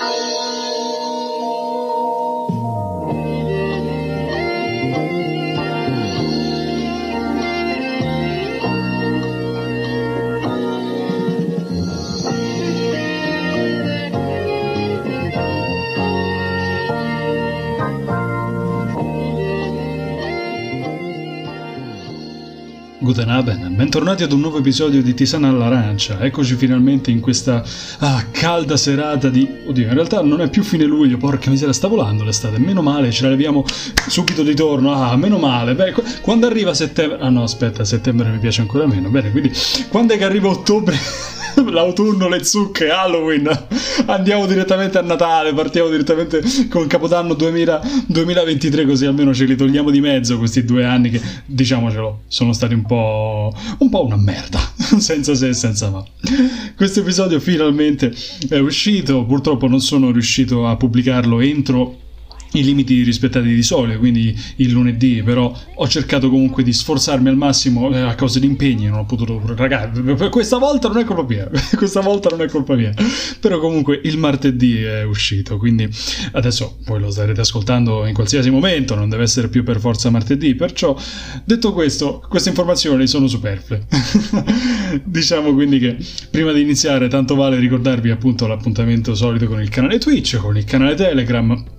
Música Abend, bentornati ad un nuovo episodio di Tisana all'arancia. Eccoci finalmente in questa ah, calda serata di... Oddio, in realtà non è più fine luglio, porca miseria, sta volando l'estate. Meno male, ce la leviamo subito di torno. Ah, meno male. Beh, quando arriva settembre... Ah no, aspetta, settembre mi piace ancora meno. Bene, quindi quando è che arriva ottobre... l'autunno, le zucche, Halloween. Andiamo direttamente a Natale, partiamo direttamente con Capodanno 2000, 2023, così almeno ce li togliamo di mezzo questi due anni che, diciamocelo, sono stati un po', un po' una merda, senza se e senza ma. Questo episodio finalmente è uscito, purtroppo non sono riuscito a pubblicarlo entro i limiti rispettati di solito, quindi il lunedì, però ho cercato comunque di sforzarmi al massimo eh, a causa di impegni, non ho potuto, ragazzi, questa volta non è colpa mia, questa volta non è colpa mia, però comunque il martedì è uscito, quindi adesso voi lo starete ascoltando in qualsiasi momento, non deve essere più per forza martedì, perciò detto questo, queste informazioni sono superflue. diciamo quindi che prima di iniziare tanto vale ricordarvi appunto l'appuntamento solito con il canale Twitch, con il canale Telegram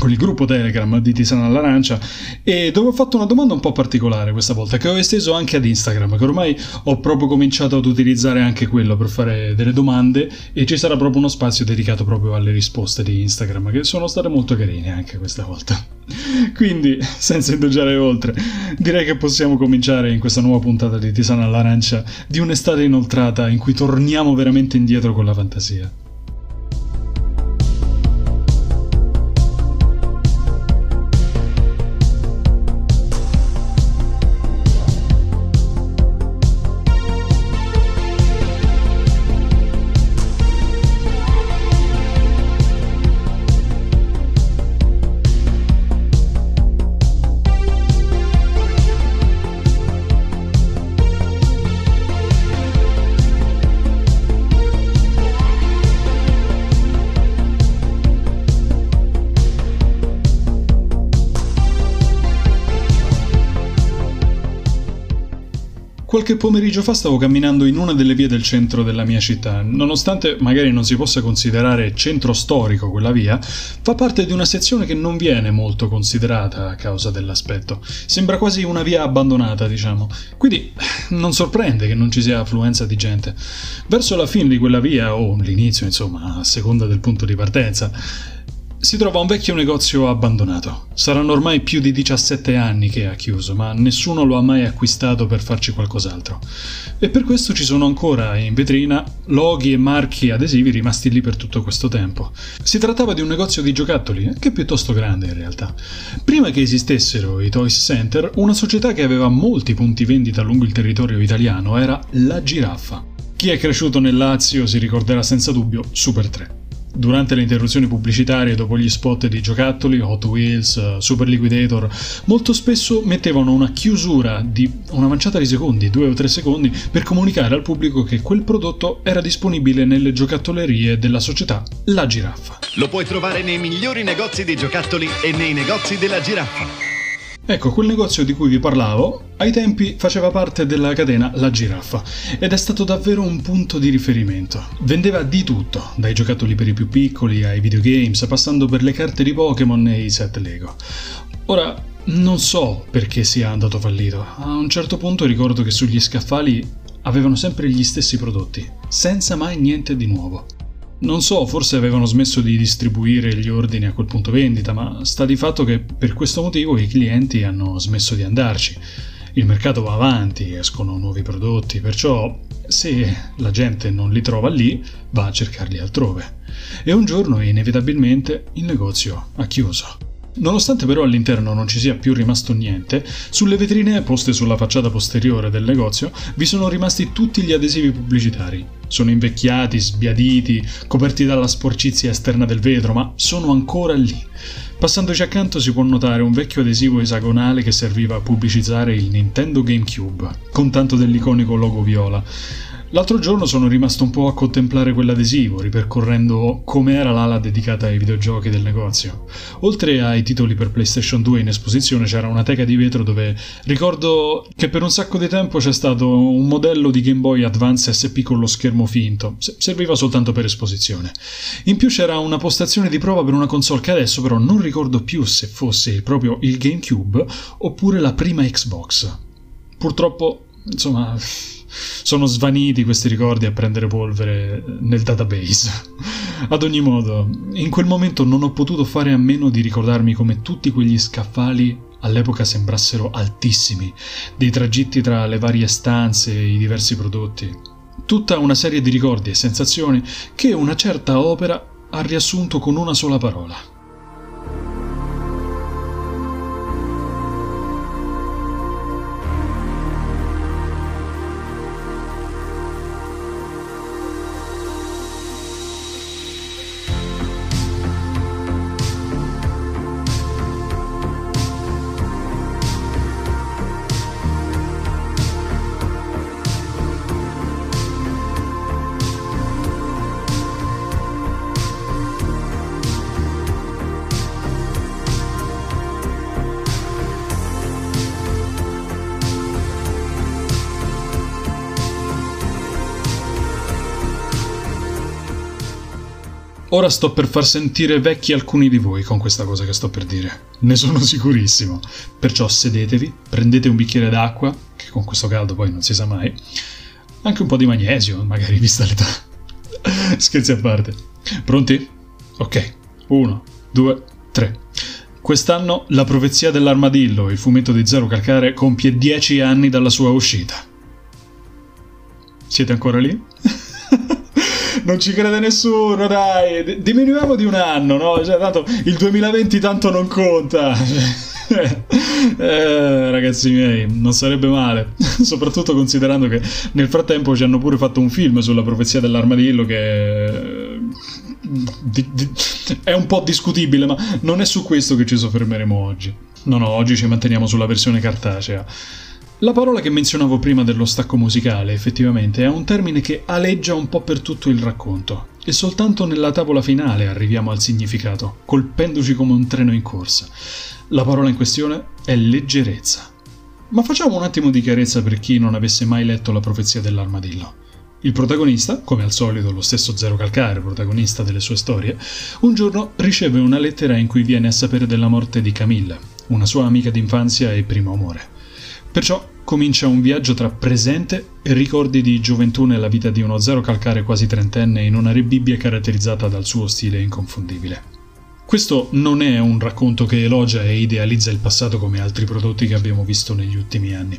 con il gruppo Telegram di Tisana all'Arancia e dove ho fatto una domanda un po' particolare questa volta che ho esteso anche ad Instagram che ormai ho proprio cominciato ad utilizzare anche quello per fare delle domande e ci sarà proprio uno spazio dedicato proprio alle risposte di Instagram che sono state molto carine anche questa volta. Quindi, senza indugiare oltre, direi che possiamo cominciare in questa nuova puntata di Tisana all'Arancia di un'estate inoltrata in cui torniamo veramente indietro con la fantasia. Qualche pomeriggio fa stavo camminando in una delle vie del centro della mia città. Nonostante magari non si possa considerare centro storico quella via, fa parte di una sezione che non viene molto considerata a causa dell'aspetto. Sembra quasi una via abbandonata, diciamo. Quindi non sorprende che non ci sia affluenza di gente. Verso la fine di quella via, o l'inizio, insomma, a seconda del punto di partenza, si trova un vecchio negozio abbandonato. Saranno ormai più di 17 anni che ha chiuso, ma nessuno lo ha mai acquistato per farci qualcos'altro. E per questo ci sono ancora in vetrina loghi e marchi adesivi rimasti lì per tutto questo tempo. Si trattava di un negozio di giocattoli, eh, che piuttosto grande in realtà. Prima che esistessero i Toys Center, una società che aveva molti punti vendita lungo il territorio italiano era La Giraffa. Chi è cresciuto nel Lazio si ricorderà senza dubbio Super 3. Durante le interruzioni pubblicitarie dopo gli spot di giocattoli, Hot Wheels, eh, Super Liquidator, molto spesso mettevano una chiusura di una manciata di secondi, due o tre secondi, per comunicare al pubblico che quel prodotto era disponibile nelle giocattollerie della società La Giraffa. Lo puoi trovare nei migliori negozi di giocattoli e nei negozi della Giraffa. Ecco, quel negozio di cui vi parlavo, ai tempi faceva parte della catena La Giraffa ed è stato davvero un punto di riferimento. Vendeva di tutto, dai giocattoli per i più piccoli ai videogames, passando per le carte di Pokémon e i set Lego. Ora, non so perché sia andato fallito. A un certo punto ricordo che sugli scaffali avevano sempre gli stessi prodotti, senza mai niente di nuovo. Non so, forse avevano smesso di distribuire gli ordini a quel punto vendita, ma sta di fatto che per questo motivo i clienti hanno smesso di andarci. Il mercato va avanti, escono nuovi prodotti, perciò se la gente non li trova lì, va a cercarli altrove. E un giorno, inevitabilmente, il negozio ha chiuso. Nonostante però all'interno non ci sia più rimasto niente, sulle vetrine poste sulla facciata posteriore del negozio vi sono rimasti tutti gli adesivi pubblicitari. Sono invecchiati, sbiaditi, coperti dalla sporcizia esterna del vetro, ma sono ancora lì. Passandoci accanto si può notare un vecchio adesivo esagonale che serviva a pubblicizzare il Nintendo GameCube, con tanto dell'iconico logo viola. L'altro giorno sono rimasto un po' a contemplare quell'adesivo, ripercorrendo com'era l'ala dedicata ai videogiochi del negozio. Oltre ai titoli per PlayStation 2 in esposizione c'era una teca di vetro dove ricordo che per un sacco di tempo c'è stato un modello di Game Boy Advance SP con lo schermo finto, serviva soltanto per esposizione. In più c'era una postazione di prova per una console che adesso però non ricordo più se fosse proprio il GameCube oppure la prima Xbox. Purtroppo, insomma sono svaniti questi ricordi a prendere polvere nel database. Ad ogni modo, in quel momento non ho potuto fare a meno di ricordarmi come tutti quegli scaffali all'epoca sembrassero altissimi, dei tragitti tra le varie stanze e i diversi prodotti. Tutta una serie di ricordi e sensazioni che una certa opera ha riassunto con una sola parola. Ora sto per far sentire vecchi alcuni di voi con questa cosa che sto per dire. Ne sono sicurissimo. Perciò sedetevi, prendete un bicchiere d'acqua, che con questo caldo poi non si sa mai. Anche un po' di magnesio, magari vista l'età. Scherzi a parte. Pronti? Ok. Uno, due, tre. Quest'anno La profezia dell'armadillo, il fumetto di Zero Calcare, compie dieci anni dalla sua uscita. Siete ancora lì? non ci crede nessuno, dai, D- diminuiamo di un anno, no? Cioè, tanto il 2020 tanto non conta. eh, ragazzi miei, non sarebbe male, soprattutto considerando che nel frattempo ci hanno pure fatto un film sulla profezia dell'armadillo che di, di, è un po' discutibile, ma non è su questo che ci soffermeremo oggi. No, no, oggi ci manteniamo sulla versione cartacea. La parola che menzionavo prima dello stacco musicale, effettivamente, è un termine che aleggia un po' per tutto il racconto, e soltanto nella tavola finale arriviamo al significato, colpendoci come un treno in corsa. La parola in questione è leggerezza. Ma facciamo un attimo di chiarezza per chi non avesse mai letto la profezia dell'armadillo. Il protagonista, come al solito lo stesso Zero Calcare, protagonista delle sue storie, un giorno riceve una lettera in cui viene a sapere della morte di Camilla, una sua amica d'infanzia e primo amore. Perciò comincia un viaggio tra presente e ricordi di gioventù nella vita di uno zero calcare quasi trentenne in una rebibbia caratterizzata dal suo stile inconfondibile. Questo non è un racconto che elogia e idealizza il passato come altri prodotti che abbiamo visto negli ultimi anni,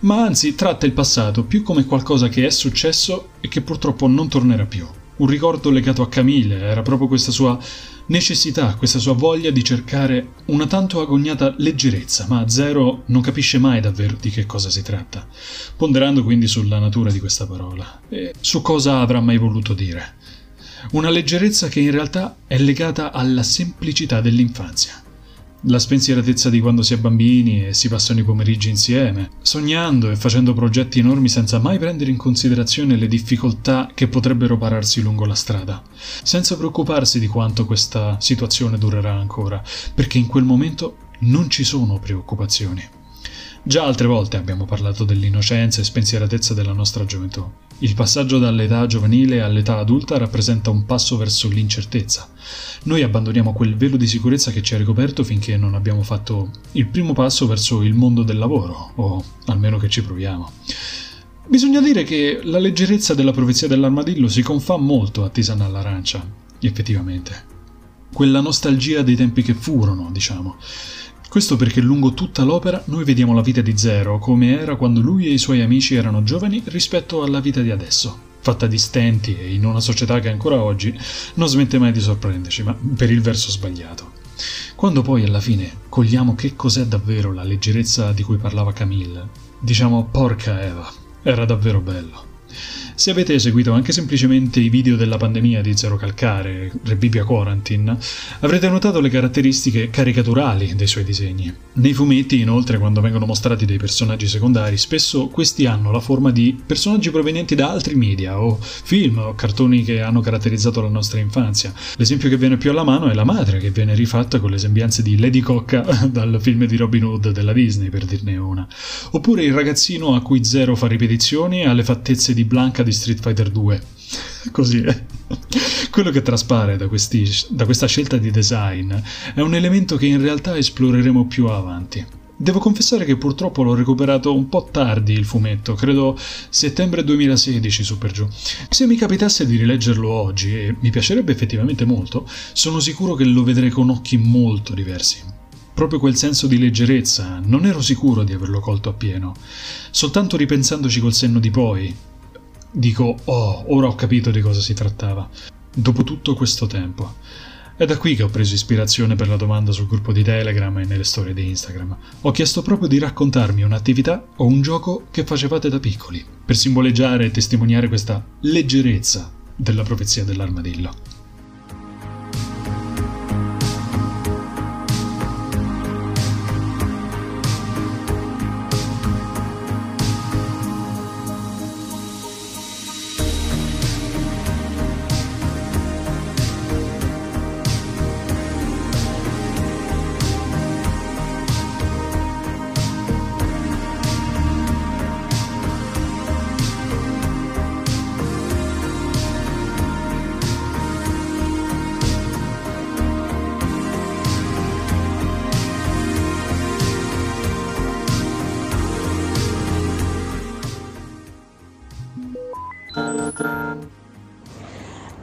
ma anzi tratta il passato più come qualcosa che è successo e che purtroppo non tornerà più. Un ricordo legato a Camille, era proprio questa sua necessità, questa sua voglia di cercare una tanto agognata leggerezza, ma Zero non capisce mai davvero di che cosa si tratta, ponderando quindi sulla natura di questa parola e su cosa avrà mai voluto dire. Una leggerezza che in realtà è legata alla semplicità dell'infanzia la spensieratezza di quando si è bambini e si passano i pomeriggi insieme, sognando e facendo progetti enormi senza mai prendere in considerazione le difficoltà che potrebbero pararsi lungo la strada, senza preoccuparsi di quanto questa situazione durerà ancora, perché in quel momento non ci sono preoccupazioni. Già altre volte abbiamo parlato dell'innocenza e spensieratezza della nostra gioventù. Il passaggio dall'età giovanile all'età adulta rappresenta un passo verso l'incertezza. Noi abbandoniamo quel velo di sicurezza che ci ha ricoperto finché non abbiamo fatto il primo passo verso il mondo del lavoro, o almeno che ci proviamo. Bisogna dire che la leggerezza della profezia dell'armadillo si confà molto a Tisana all'arancia, effettivamente. Quella nostalgia dei tempi che furono, diciamo. Questo perché lungo tutta l'opera noi vediamo la vita di Zero come era quando lui e i suoi amici erano giovani rispetto alla vita di adesso, fatta di stenti e in una società che ancora oggi non smette mai di sorprenderci, ma per il verso sbagliato. Quando poi alla fine cogliamo che cos'è davvero la leggerezza di cui parlava Camille, diciamo porca Eva, era davvero bello. Se avete seguito anche semplicemente i video della pandemia di Zero Calcare, Rebibia Quarantine, avrete notato le caratteristiche caricaturali dei suoi disegni. Nei fumetti, inoltre, quando vengono mostrati dei personaggi secondari, spesso questi hanno la forma di personaggi provenienti da altri media o film o cartoni che hanno caratterizzato la nostra infanzia. L'esempio che viene più alla mano è la madre, che viene rifatta con le sembianze di Lady Cocca dal film di Robin Hood della Disney, per dirne una. Oppure il ragazzino a cui Zero fa ripetizioni alle fattezze di Blanca di Street Fighter 2. Così è. Quello che traspare da, questi, da questa scelta di design è un elemento che in realtà esploreremo più avanti. Devo confessare che purtroppo l'ho recuperato un po' tardi il fumetto, credo settembre 2016 su per giù. Se mi capitasse di rileggerlo oggi, e mi piacerebbe effettivamente molto, sono sicuro che lo vedrei con occhi molto diversi. Proprio quel senso di leggerezza, non ero sicuro di averlo colto appieno. Soltanto ripensandoci col senno di poi, dico, oh, ora ho capito di cosa si trattava. Dopo tutto questo tempo. È da qui che ho preso ispirazione per la domanda sul gruppo di Telegram e nelle storie di Instagram. Ho chiesto proprio di raccontarmi un'attività o un gioco che facevate da piccoli, per simboleggiare e testimoniare questa leggerezza della profezia dell'armadillo.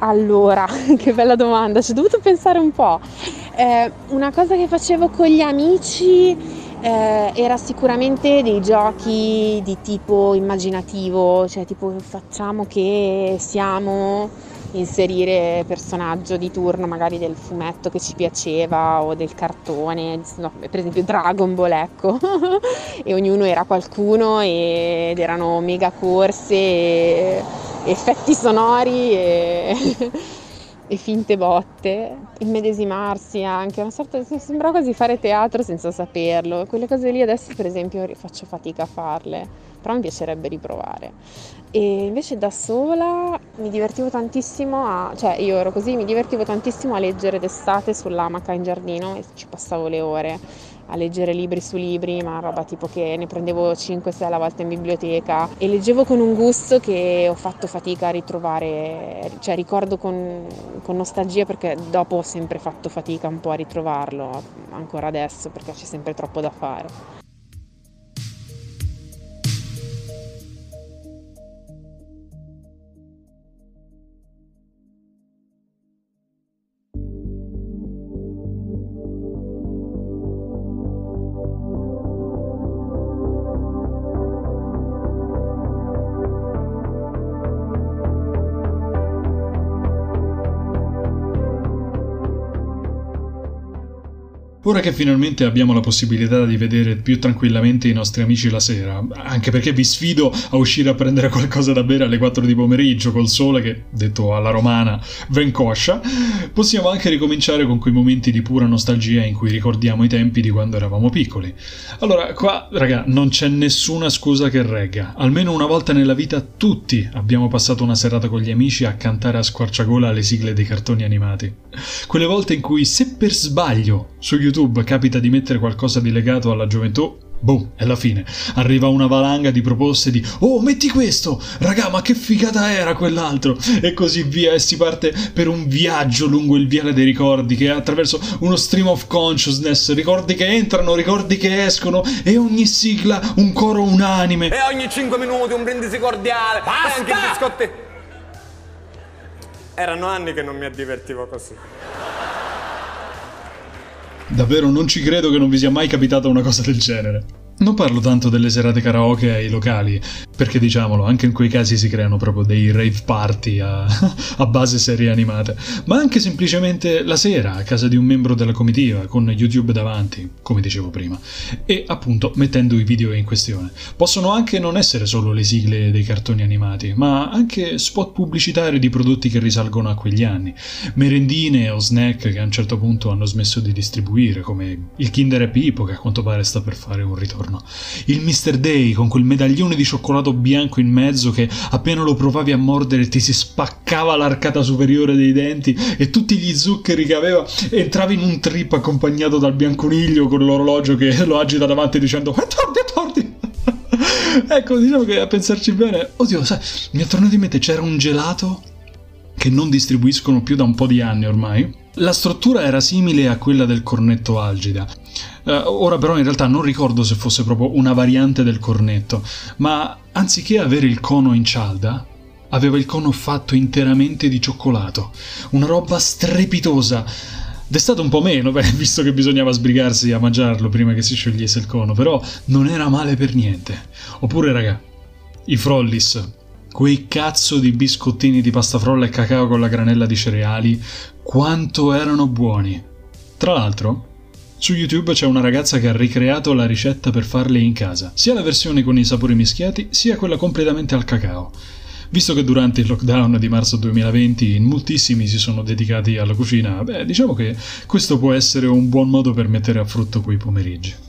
Allora, che bella domanda, ci ho dovuto pensare un po'. Eh, una cosa che facevo con gli amici eh, era sicuramente dei giochi di tipo immaginativo, cioè tipo facciamo che siamo inserire personaggio di turno magari del fumetto che ci piaceva o del cartone, no, per esempio Dragon Ball, ecco, e ognuno era qualcuno ed erano mega corse, e effetti sonori e, e finte botte, immedesimarsi anche, una sorta di, sembra quasi fare teatro senza saperlo, quelle cose lì adesso per esempio faccio fatica a farle, però mi piacerebbe riprovare. E invece da sola mi divertivo tantissimo a, cioè io ero così, mi divertivo tantissimo a leggere d'estate sull'amaca in giardino e ci passavo le ore a leggere libri su libri, ma roba tipo che ne prendevo 5-6 alla volta in biblioteca e leggevo con un gusto che ho fatto fatica a ritrovare, cioè ricordo con, con nostalgia perché dopo ho sempre fatto fatica un po' a ritrovarlo, ancora adesso perché c'è sempre troppo da fare. Ora che finalmente abbiamo la possibilità di vedere più tranquillamente i nostri amici la sera, anche perché vi sfido a uscire a prendere qualcosa da bere alle 4 di pomeriggio col sole che, detto alla romana, ven coscia, possiamo anche ricominciare con quei momenti di pura nostalgia in cui ricordiamo i tempi di quando eravamo piccoli. Allora, qua, raga, non c'è nessuna scusa che regga. Almeno una volta nella vita tutti abbiamo passato una serata con gli amici a cantare a squarciagola le sigle dei cartoni animati. Quelle volte in cui, se per sbaglio su YouTube YouTube capita di mettere qualcosa di legato alla gioventù, boom, è la fine. Arriva una valanga di proposte di Oh, metti questo! Raga, ma che figata era quell'altro! E così via, e si parte per un viaggio lungo il viale dei ricordi, che è attraverso uno stream of consciousness, ricordi che entrano, ricordi che escono, e ogni sigla un coro unanime. E ogni 5 minuti un brindisi cordiale. Basta! Anche biscotti. Erano anni che non mi divertivo così. Davvero non ci credo che non vi sia mai capitata una cosa del genere. Non parlo tanto delle serate karaoke ai locali, perché diciamolo, anche in quei casi si creano proprio dei rave party a, a, base serie animate, ma anche semplicemente la sera a casa di un membro della comitiva con YouTube davanti, come dicevo prima, e appunto mettendo i video in questione. Possono anche non essere solo le sigle dei cartoni animati, ma anche spot pubblicitari di prodotti che risalgono a quegli anni, merendine o snack che a un certo punto hanno smesso di distribuire, come il Kinder e Pipo che a quanto pare sta per fare un ritorno, il Mr. Day con quel medaglione di cioccolato bianco in mezzo che appena lo provavi a mordere ti si spaccava l'arcata superiore dei denti e tutti gli zuccheri che aveva entravi in un trip accompagnato dal bianconiglio con l'orologio che lo agita davanti dicendo è tardi. ecco, diciamo che a pensarci bene, oddio, sai, mi è tornato in mente c'era un gelato che non distribuiscono più da un po' di anni ormai. La struttura era simile a quella del cornetto algida. Uh, ora però in realtà non ricordo se fosse proprio una variante del cornetto, ma anziché avere il cono in cialda, aveva il cono fatto interamente di cioccolato. Una roba strepitosa. D'estate un po' meno, beh, visto che bisognava sbrigarsi a mangiarlo prima che si sciogliesse il cono, però non era male per niente. Oppure, raga, i frollis, quei cazzo di biscottini di pasta frolla e cacao con la granella di cereali, quanto erano buoni. Tra l'altro, su YouTube c'è una ragazza che ha ricreato la ricetta per farli in casa, sia la versione con i sapori mischiati, sia quella completamente al cacao. Visto che durante il lockdown di marzo 2020 in moltissimi si sono dedicati alla cucina, beh, diciamo che questo può essere un buon modo per mettere a frutto quei pomeriggi.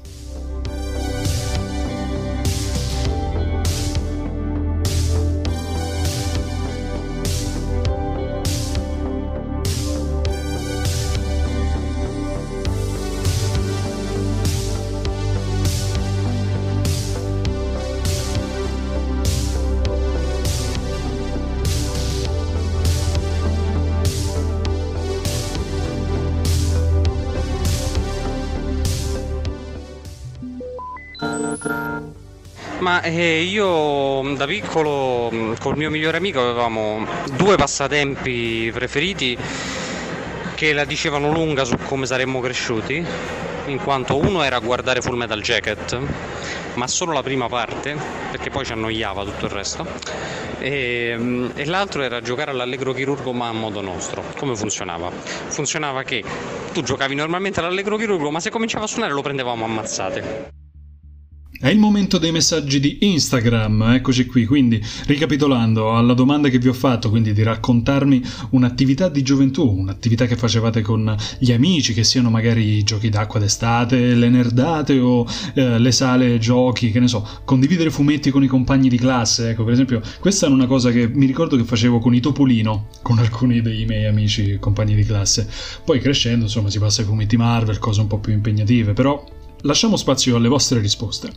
Eh, io da piccolo col mio migliore amico avevamo due passatempi preferiti che la dicevano lunga su come saremmo cresciuti, in quanto uno era guardare Full Metal Jacket, ma solo la prima parte, perché poi ci annoiava tutto il resto, e, e l'altro era giocare all'allegro chirurgo ma a modo nostro. Come funzionava? Funzionava che tu giocavi normalmente all'allegro chirurgo, ma se cominciava a suonare lo prendevamo a mazzate. È il momento dei messaggi di Instagram, eccoci qui, quindi ricapitolando alla domanda che vi ho fatto, quindi di raccontarmi un'attività di gioventù, un'attività che facevate con gli amici, che siano magari i giochi d'acqua d'estate, le nerdate o eh, le sale giochi, che ne so, condividere fumetti con i compagni di classe, ecco per esempio questa è una cosa che mi ricordo che facevo con i Topolino, con alcuni dei miei amici compagni di classe, poi crescendo insomma si passa ai fumetti Marvel, cose un po' più impegnative, però Lasciamo spazio alle vostre risposte.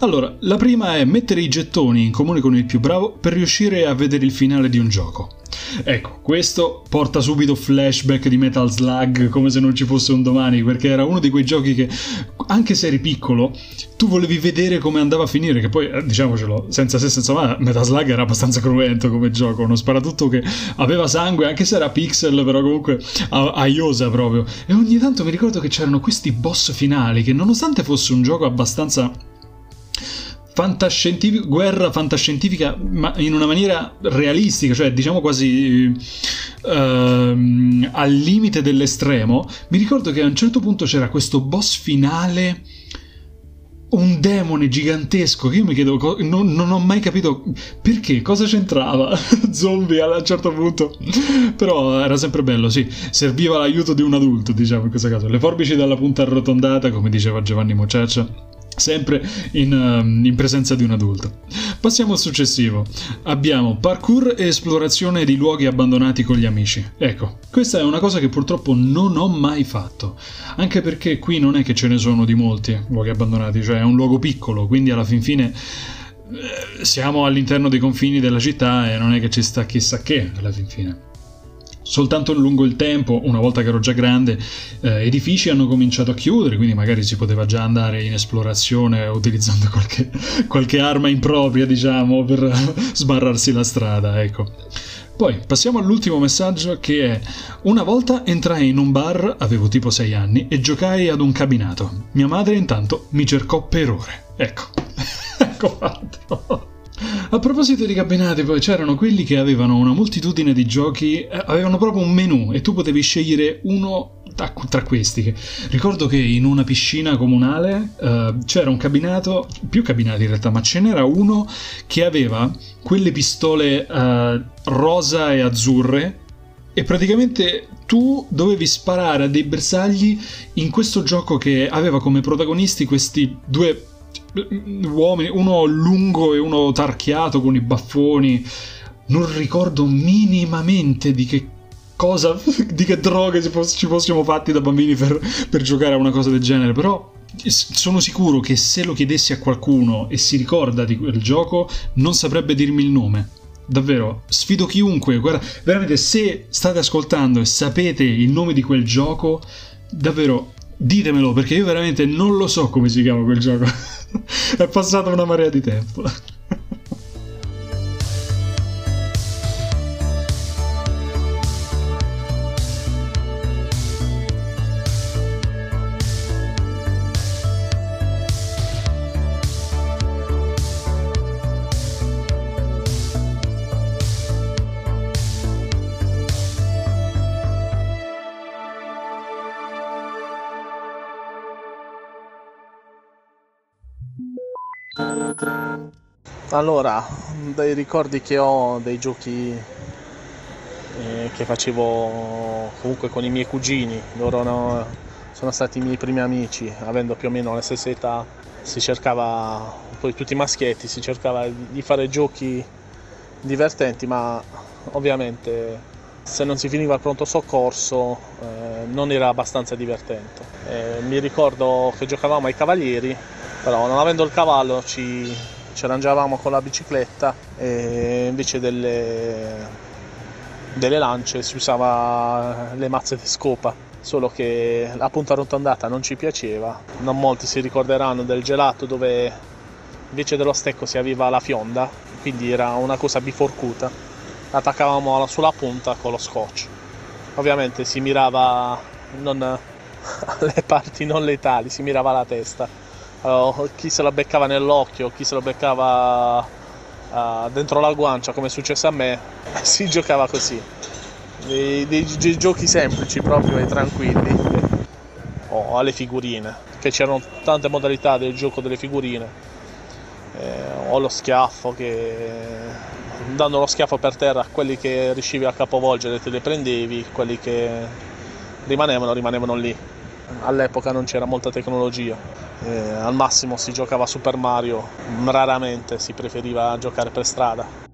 Allora, la prima è mettere i gettoni in comune con il più bravo per riuscire a vedere il finale di un gioco. Ecco, questo porta subito flashback di Metal Slug come se non ci fosse un domani, perché era uno di quei giochi che, anche se eri piccolo, tu volevi vedere come andava a finire, che poi, eh, diciamocelo, senza se senza ma, Metal Slug era abbastanza cruento come gioco, uno sparatutto che aveva sangue, anche se era pixel, però comunque aiosa proprio. E ogni tanto mi ricordo che c'erano questi boss finali che, nonostante fosse un gioco abbastanza fantascientifica, guerra fantascientifica, ma in una maniera realistica, cioè diciamo quasi uh, al limite dell'estremo. Mi ricordo che a un certo punto c'era questo boss finale un demone gigantesco che io mi chiedo, non, non, ho mai capito perché, cosa c'entrava zombie a un certo punto. Però era sempre bello, sì, serviva l'aiuto di un adulto, diciamo in questo caso. Le forbici dalla punta arrotondata, come diceva Giovanni Mociaccia sempre in, uh, in, presenza di un adulto. Passiamo al successivo. Abbiamo parkour e esplorazione di luoghi abbandonati con gli amici. Ecco, questa è una cosa che purtroppo non ho mai fatto, anche perché qui non è che ce ne sono di molti luoghi abbandonati, cioè è un luogo piccolo, quindi alla fin fine eh, siamo all'interno dei confini della città e non è che ci sta chissà che alla fin fine. Soltanto lungo il tempo, una volta che ero già grande, eh, edifici hanno cominciato a chiudere, quindi magari si poteva già andare in esplorazione utilizzando qualche, qualche arma impropria, diciamo, per sbarrarsi la strada, ecco. Poi passiamo all'ultimo messaggio che è una volta entrai in un bar, avevo tipo 6 anni, e giocai ad un cabinato. Mia madre intanto mi cercò per ore. Ecco, ecco fatto. A proposito di cabinati, poi c'erano quelli che avevano una moltitudine di giochi, eh, avevano proprio un menu e tu potevi scegliere uno tra, questi. Ricordo che in una piscina comunale eh, c'era un cabinato, più cabinati in realtà, ma ce n'era uno che aveva quelle pistole eh, rosa e azzurre e praticamente tu dovevi sparare a dei bersagli in questo gioco che aveva come protagonisti questi due uomini, uno lungo e uno tarchiato con i baffoni. Non ricordo minimamente di che cosa, di che droghe ci foss- ci fossimo fatti da bambini per, per giocare a una cosa del genere, però sono sicuro che se lo chiedessi a qualcuno e si ricorda di quel gioco, non saprebbe dirmi il nome. Davvero, sfido chiunque. Guarda, veramente, se state ascoltando e sapete il nome di quel gioco, davvero ditemelo perché io veramente non lo so come si chiama quel gioco. È passata una marea di tempo. Allora, dai ricordi che ho dei giochi eh, che facevo comunque con i miei cugini, loro no- sono stati i miei primi amici, avendo più o meno la stessa età, si cercava, poi tutti maschietti, si cercava di fare giochi divertenti, ma ovviamente se non si finiva il pronto soccorso eh, non era abbastanza divertente. Eh, mi ricordo che giocavamo ai cavalieri, però non avendo il cavallo ci, ci arrangiavamo con la bicicletta e invece delle, delle lance si usava le mazze di scopa, solo che la punta arrotondata non ci piaceva. Non molti si ricorderanno del gelato dove invece dello stecco si aveva la fionda, quindi era una cosa biforcuta. Attaccavamo sulla punta con lo scotch. Ovviamente si mirava non alle parti non letali, si mirava alla testa. Allora, chi se lo beccava nell'occhio, chi se lo beccava eh, dentro la guancia, come è successo a me, si giocava così. Dei, dei gi- giochi semplici proprio e tranquilli. O alle figurine, che c'erano tante modalità del gioco delle figurine. Eh, o lo schiaffo che dando lo schiaffo per terra quelli che riuscivi a capovolgere te li prendevi, quelli che rimanevano rimanevano lì. All'epoca non c'era molta tecnologia, eh, al massimo si giocava Super Mario, raramente si preferiva giocare per strada.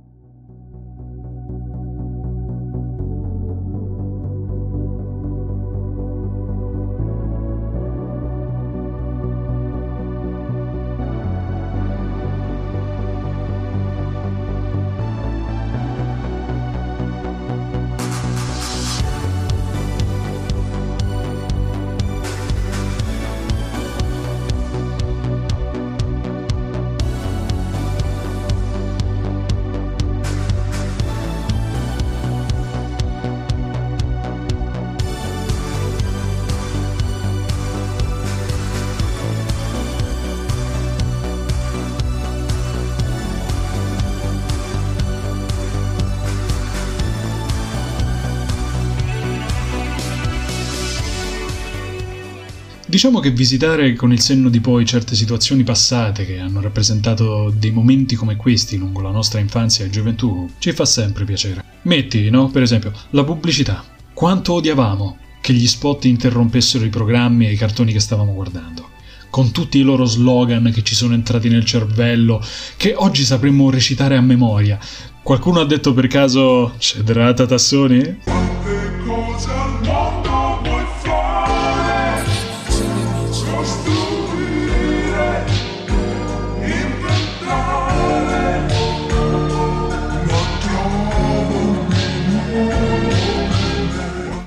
Diciamo che visitare con il senno di poi certe situazioni passate che hanno rappresentato dei momenti come questi lungo la nostra infanzia e gioventù ci fa sempre piacere. Metti, no? Per esempio, la pubblicità. Quanto odiavamo che gli spot interrompessero i programmi e i cartoni che stavamo guardando. Con tutti i loro slogan che ci sono entrati nel cervello, che oggi sapremmo recitare a memoria. Qualcuno ha detto per caso cederà Tassoni?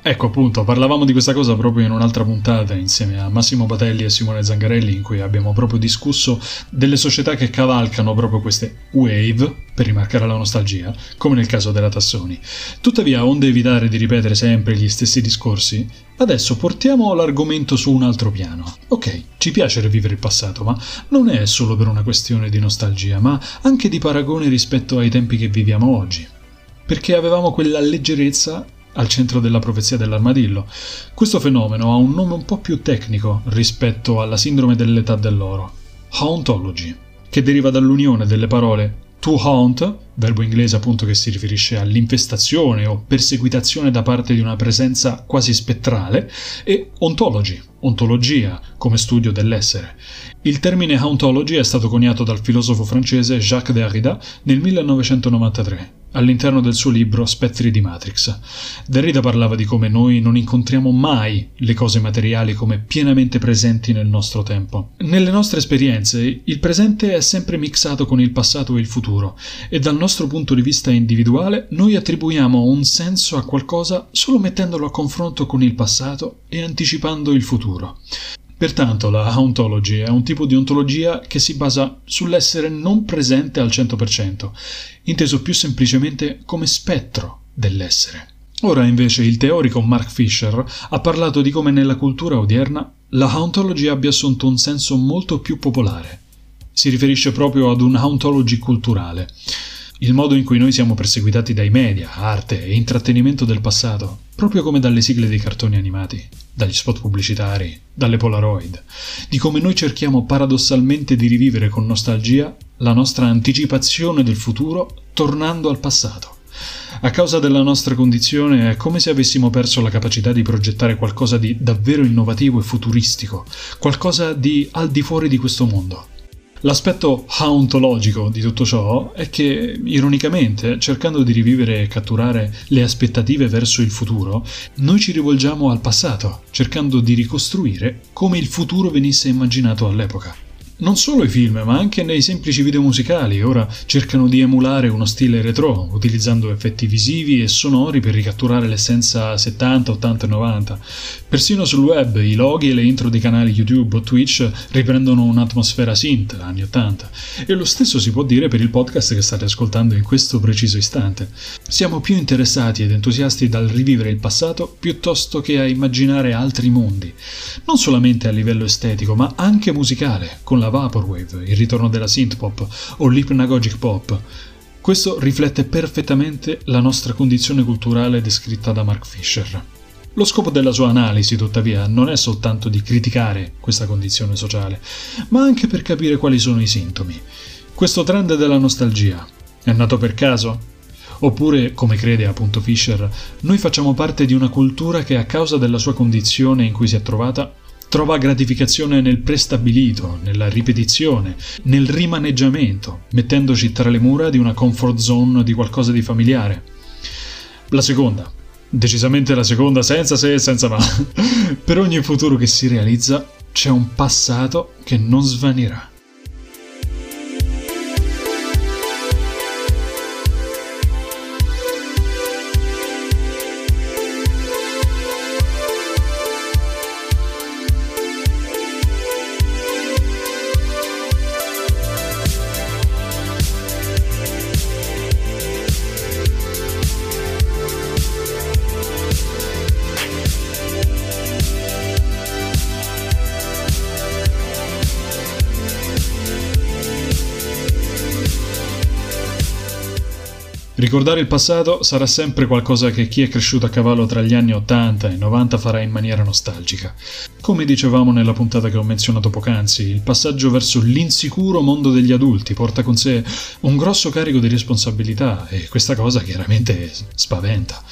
Ecco, appunto, parlavamo di questa cosa proprio in un'altra puntata insieme a Massimo Patelli e Simone Zangarelli in cui abbiamo proprio discusso delle società che cavalcano proprio queste wave per rimarcare la nostalgia, come nel caso della Tassoni. Tuttavia, onde evitare di ripetere sempre gli stessi discorsi, adesso portiamo l'argomento su un altro piano. Ok, ci piace rivivere il passato, ma non è solo per una questione di nostalgia, ma anche di paragone rispetto ai tempi che viviamo oggi. Perché avevamo quella leggerezza al centro della profezia dell'armadillo. Questo fenomeno ha un nome un po' più tecnico rispetto alla sindrome dell'età dell'oro, hauntology, che deriva dall'unione delle parole to haunt, verbo inglese appunto che si riferisce all'infestazione o perseguitazione da parte di una presenza quasi spettrale, e ontology, ontologia, come studio dell'essere. Il termine hauntology è stato coniato dal filosofo francese Jacques Derrida nel 1993 all'interno del suo libro Spettri di Matrix. Derrida parlava di come noi non incontriamo mai le cose materiali come pienamente presenti nel nostro tempo. Nelle nostre esperienze il presente è sempre mixato con il passato e il futuro e dal nostro punto di vista individuale noi attribuiamo un senso a qualcosa solo mettendolo a confronto con il passato e anticipando il futuro. Pertanto la ontology è un tipo di ontologia che si basa sull'essere non presente al 100%, inteso più semplicemente come spettro dell'essere. Ora invece il teorico Mark Fisher ha parlato di come nella cultura odierna la ontology abbia assunto un senso molto più popolare. Si riferisce proprio ad un ontology culturale, il modo in cui noi siamo perseguitati dai media, arte e intrattenimento del passato, proprio come dalle sigle dei cartoni animati, dagli spot pubblicitari, dalle Polaroid, di come noi cerchiamo paradossalmente di rivivere con nostalgia la nostra anticipazione del futuro tornando al passato. A causa della nostra condizione è come se avessimo perso la capacità di progettare qualcosa di davvero innovativo e futuristico, qualcosa di al di fuori di questo mondo. L'aspetto hauntologico di tutto ciò è che, ironicamente, cercando di rivivere e catturare le aspettative verso il futuro, noi ci rivolgiamo al passato, cercando di ricostruire come il futuro venisse immaginato all'epoca. Non solo i film, ma anche nei semplici video musicali ora cercano di emulare uno stile retro, utilizzando effetti visivi e sonori per ricatturare l'essenza 70, 80 e 90. Persino sul web i loghi e le intro dei canali YouTube o Twitch riprendono un'atmosfera synth anni 80. E lo stesso si può dire per il podcast che state ascoltando in questo preciso istante. Siamo più interessati ed entusiasti dal rivivere il passato piuttosto che a immaginare altri mondi, non solamente a livello estetico, ma anche musicale, con la Vaporwave, il ritorno della synthpop o l'hypnagogic pop. Questo riflette perfettamente la nostra condizione culturale descritta da Mark Fisher. Lo scopo della sua analisi, tuttavia, non è soltanto di criticare questa condizione sociale, ma anche per capire quali sono i sintomi. Questo trend della nostalgia è nato per caso? Oppure, come crede appunto Fisher, noi facciamo parte di una cultura che a causa della sua condizione in cui si è trovata trova gratificazione nel prestabilito, nella ripetizione, nel rimaneggiamento, mettendoci tra le mura di una comfort zone di qualcosa di familiare. La seconda, decisamente la seconda, senza se e senza ma. per ogni futuro che si realizza c'è un passato che non svanirà. Ricordare il passato sarà sempre qualcosa che chi è cresciuto a cavallo tra gli anni 80 e 90 farà in maniera nostalgica. Come dicevamo nella puntata che ho menzionato poc'anzi, il passaggio verso l'insicuro mondo degli adulti porta con sé un grosso carico di responsabilità e questa cosa chiaramente spaventa.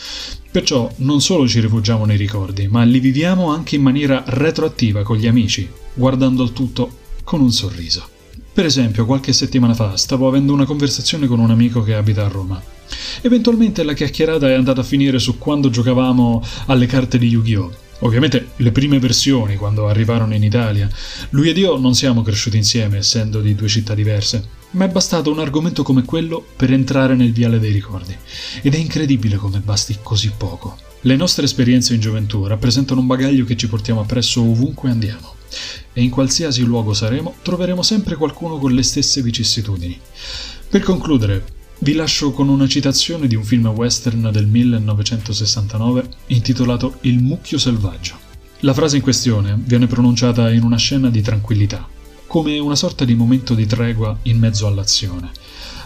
Perciò non solo ci rifugiamo nei ricordi, ma li viviamo anche in maniera retroattiva con gli amici, guardando il tutto con un sorriso. Per esempio, qualche settimana fa stavo avendo una conversazione con un amico che abita a Roma. Eventualmente la chiacchierata è andata a finire su quando giocavamo alle carte di Yu-Gi-Oh! Ovviamente le prime versioni, quando arrivarono in Italia. Lui ed io non siamo cresciuti insieme, essendo di due città diverse, ma è bastato un argomento come quello per entrare nel viale dei ricordi. Ed è incredibile come basti così poco. Le nostre esperienze in gioventù rappresentano un bagaglio che ci portiamo appresso ovunque andiamo e in qualsiasi luogo saremo troveremo sempre qualcuno con le stesse vicissitudini. Per concludere, vi lascio con una citazione di un film western del 1969 intitolato Il mucchio selvaggio. La frase in questione viene pronunciata in una scena di tranquillità, come una sorta di momento di tregua in mezzo all'azione.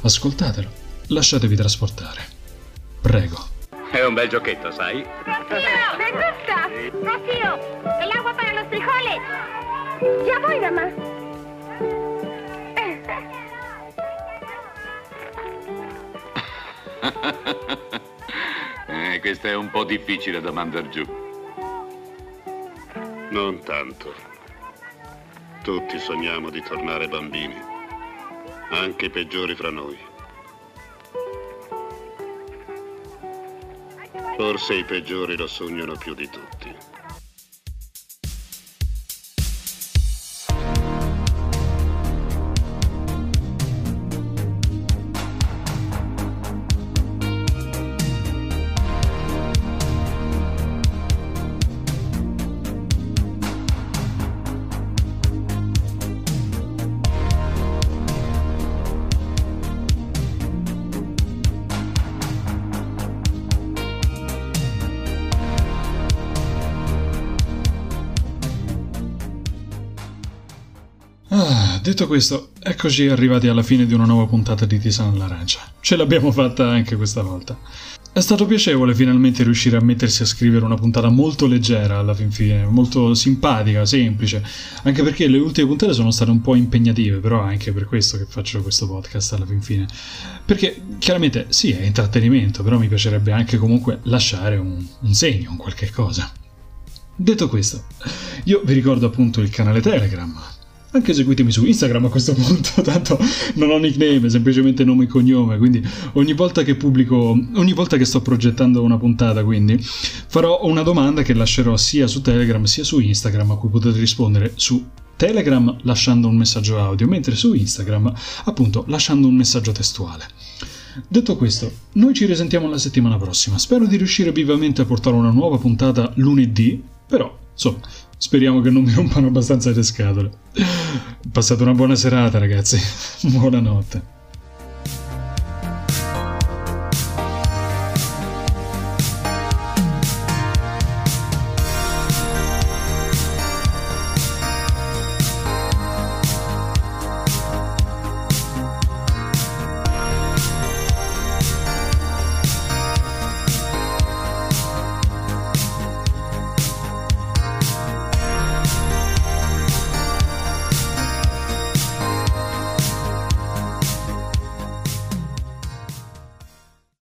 Ascoltatelo, lasciatevi trasportare. Prego. È un bel giochetto, sai? Rocío, ¿me gusta? Rocío, el agua para los frijoles. Ya voy, mamá. Eh, questa è un po' difficile da mandar giù. Non tanto. Tutti sogniamo di tornare bambini, anche i peggiori fra noi. Forse i peggiori lo sognano più di tutti. Detto questo, eccoci arrivati alla fine di una nuova puntata di Tisana all'Arancia. Ce l'abbiamo fatta anche questa volta. È stato piacevole finalmente riuscire a mettersi a scrivere una puntata molto leggera alla fin fine, molto simpatica, semplice, anche perché le ultime puntate sono state un po' impegnative, però è anche per questo che faccio questo podcast alla fin fine. Perché chiaramente sì, è intrattenimento, però mi piacerebbe anche comunque lasciare un, un segno, un qualche cosa. Detto questo, io vi ricordo appunto il canale Telegram, anche seguitemi su Instagram a questo punto, tanto non ho nickname, semplicemente nome e cognome, quindi ogni volta che pubblico, ogni volta che sto progettando una puntata, quindi farò una domanda che lascerò sia su Telegram sia su Instagram a cui potete rispondere su Telegram lasciando un messaggio audio, mentre su Instagram appunto lasciando un messaggio testuale. Detto questo, noi ci risentiamo la settimana prossima. Spero di riuscire vivamente a portare una nuova puntata lunedì, però insomma, speriamo che non mi rompano abbastanza le scatole. Passate una buona serata, ragazzi. Buonanotte.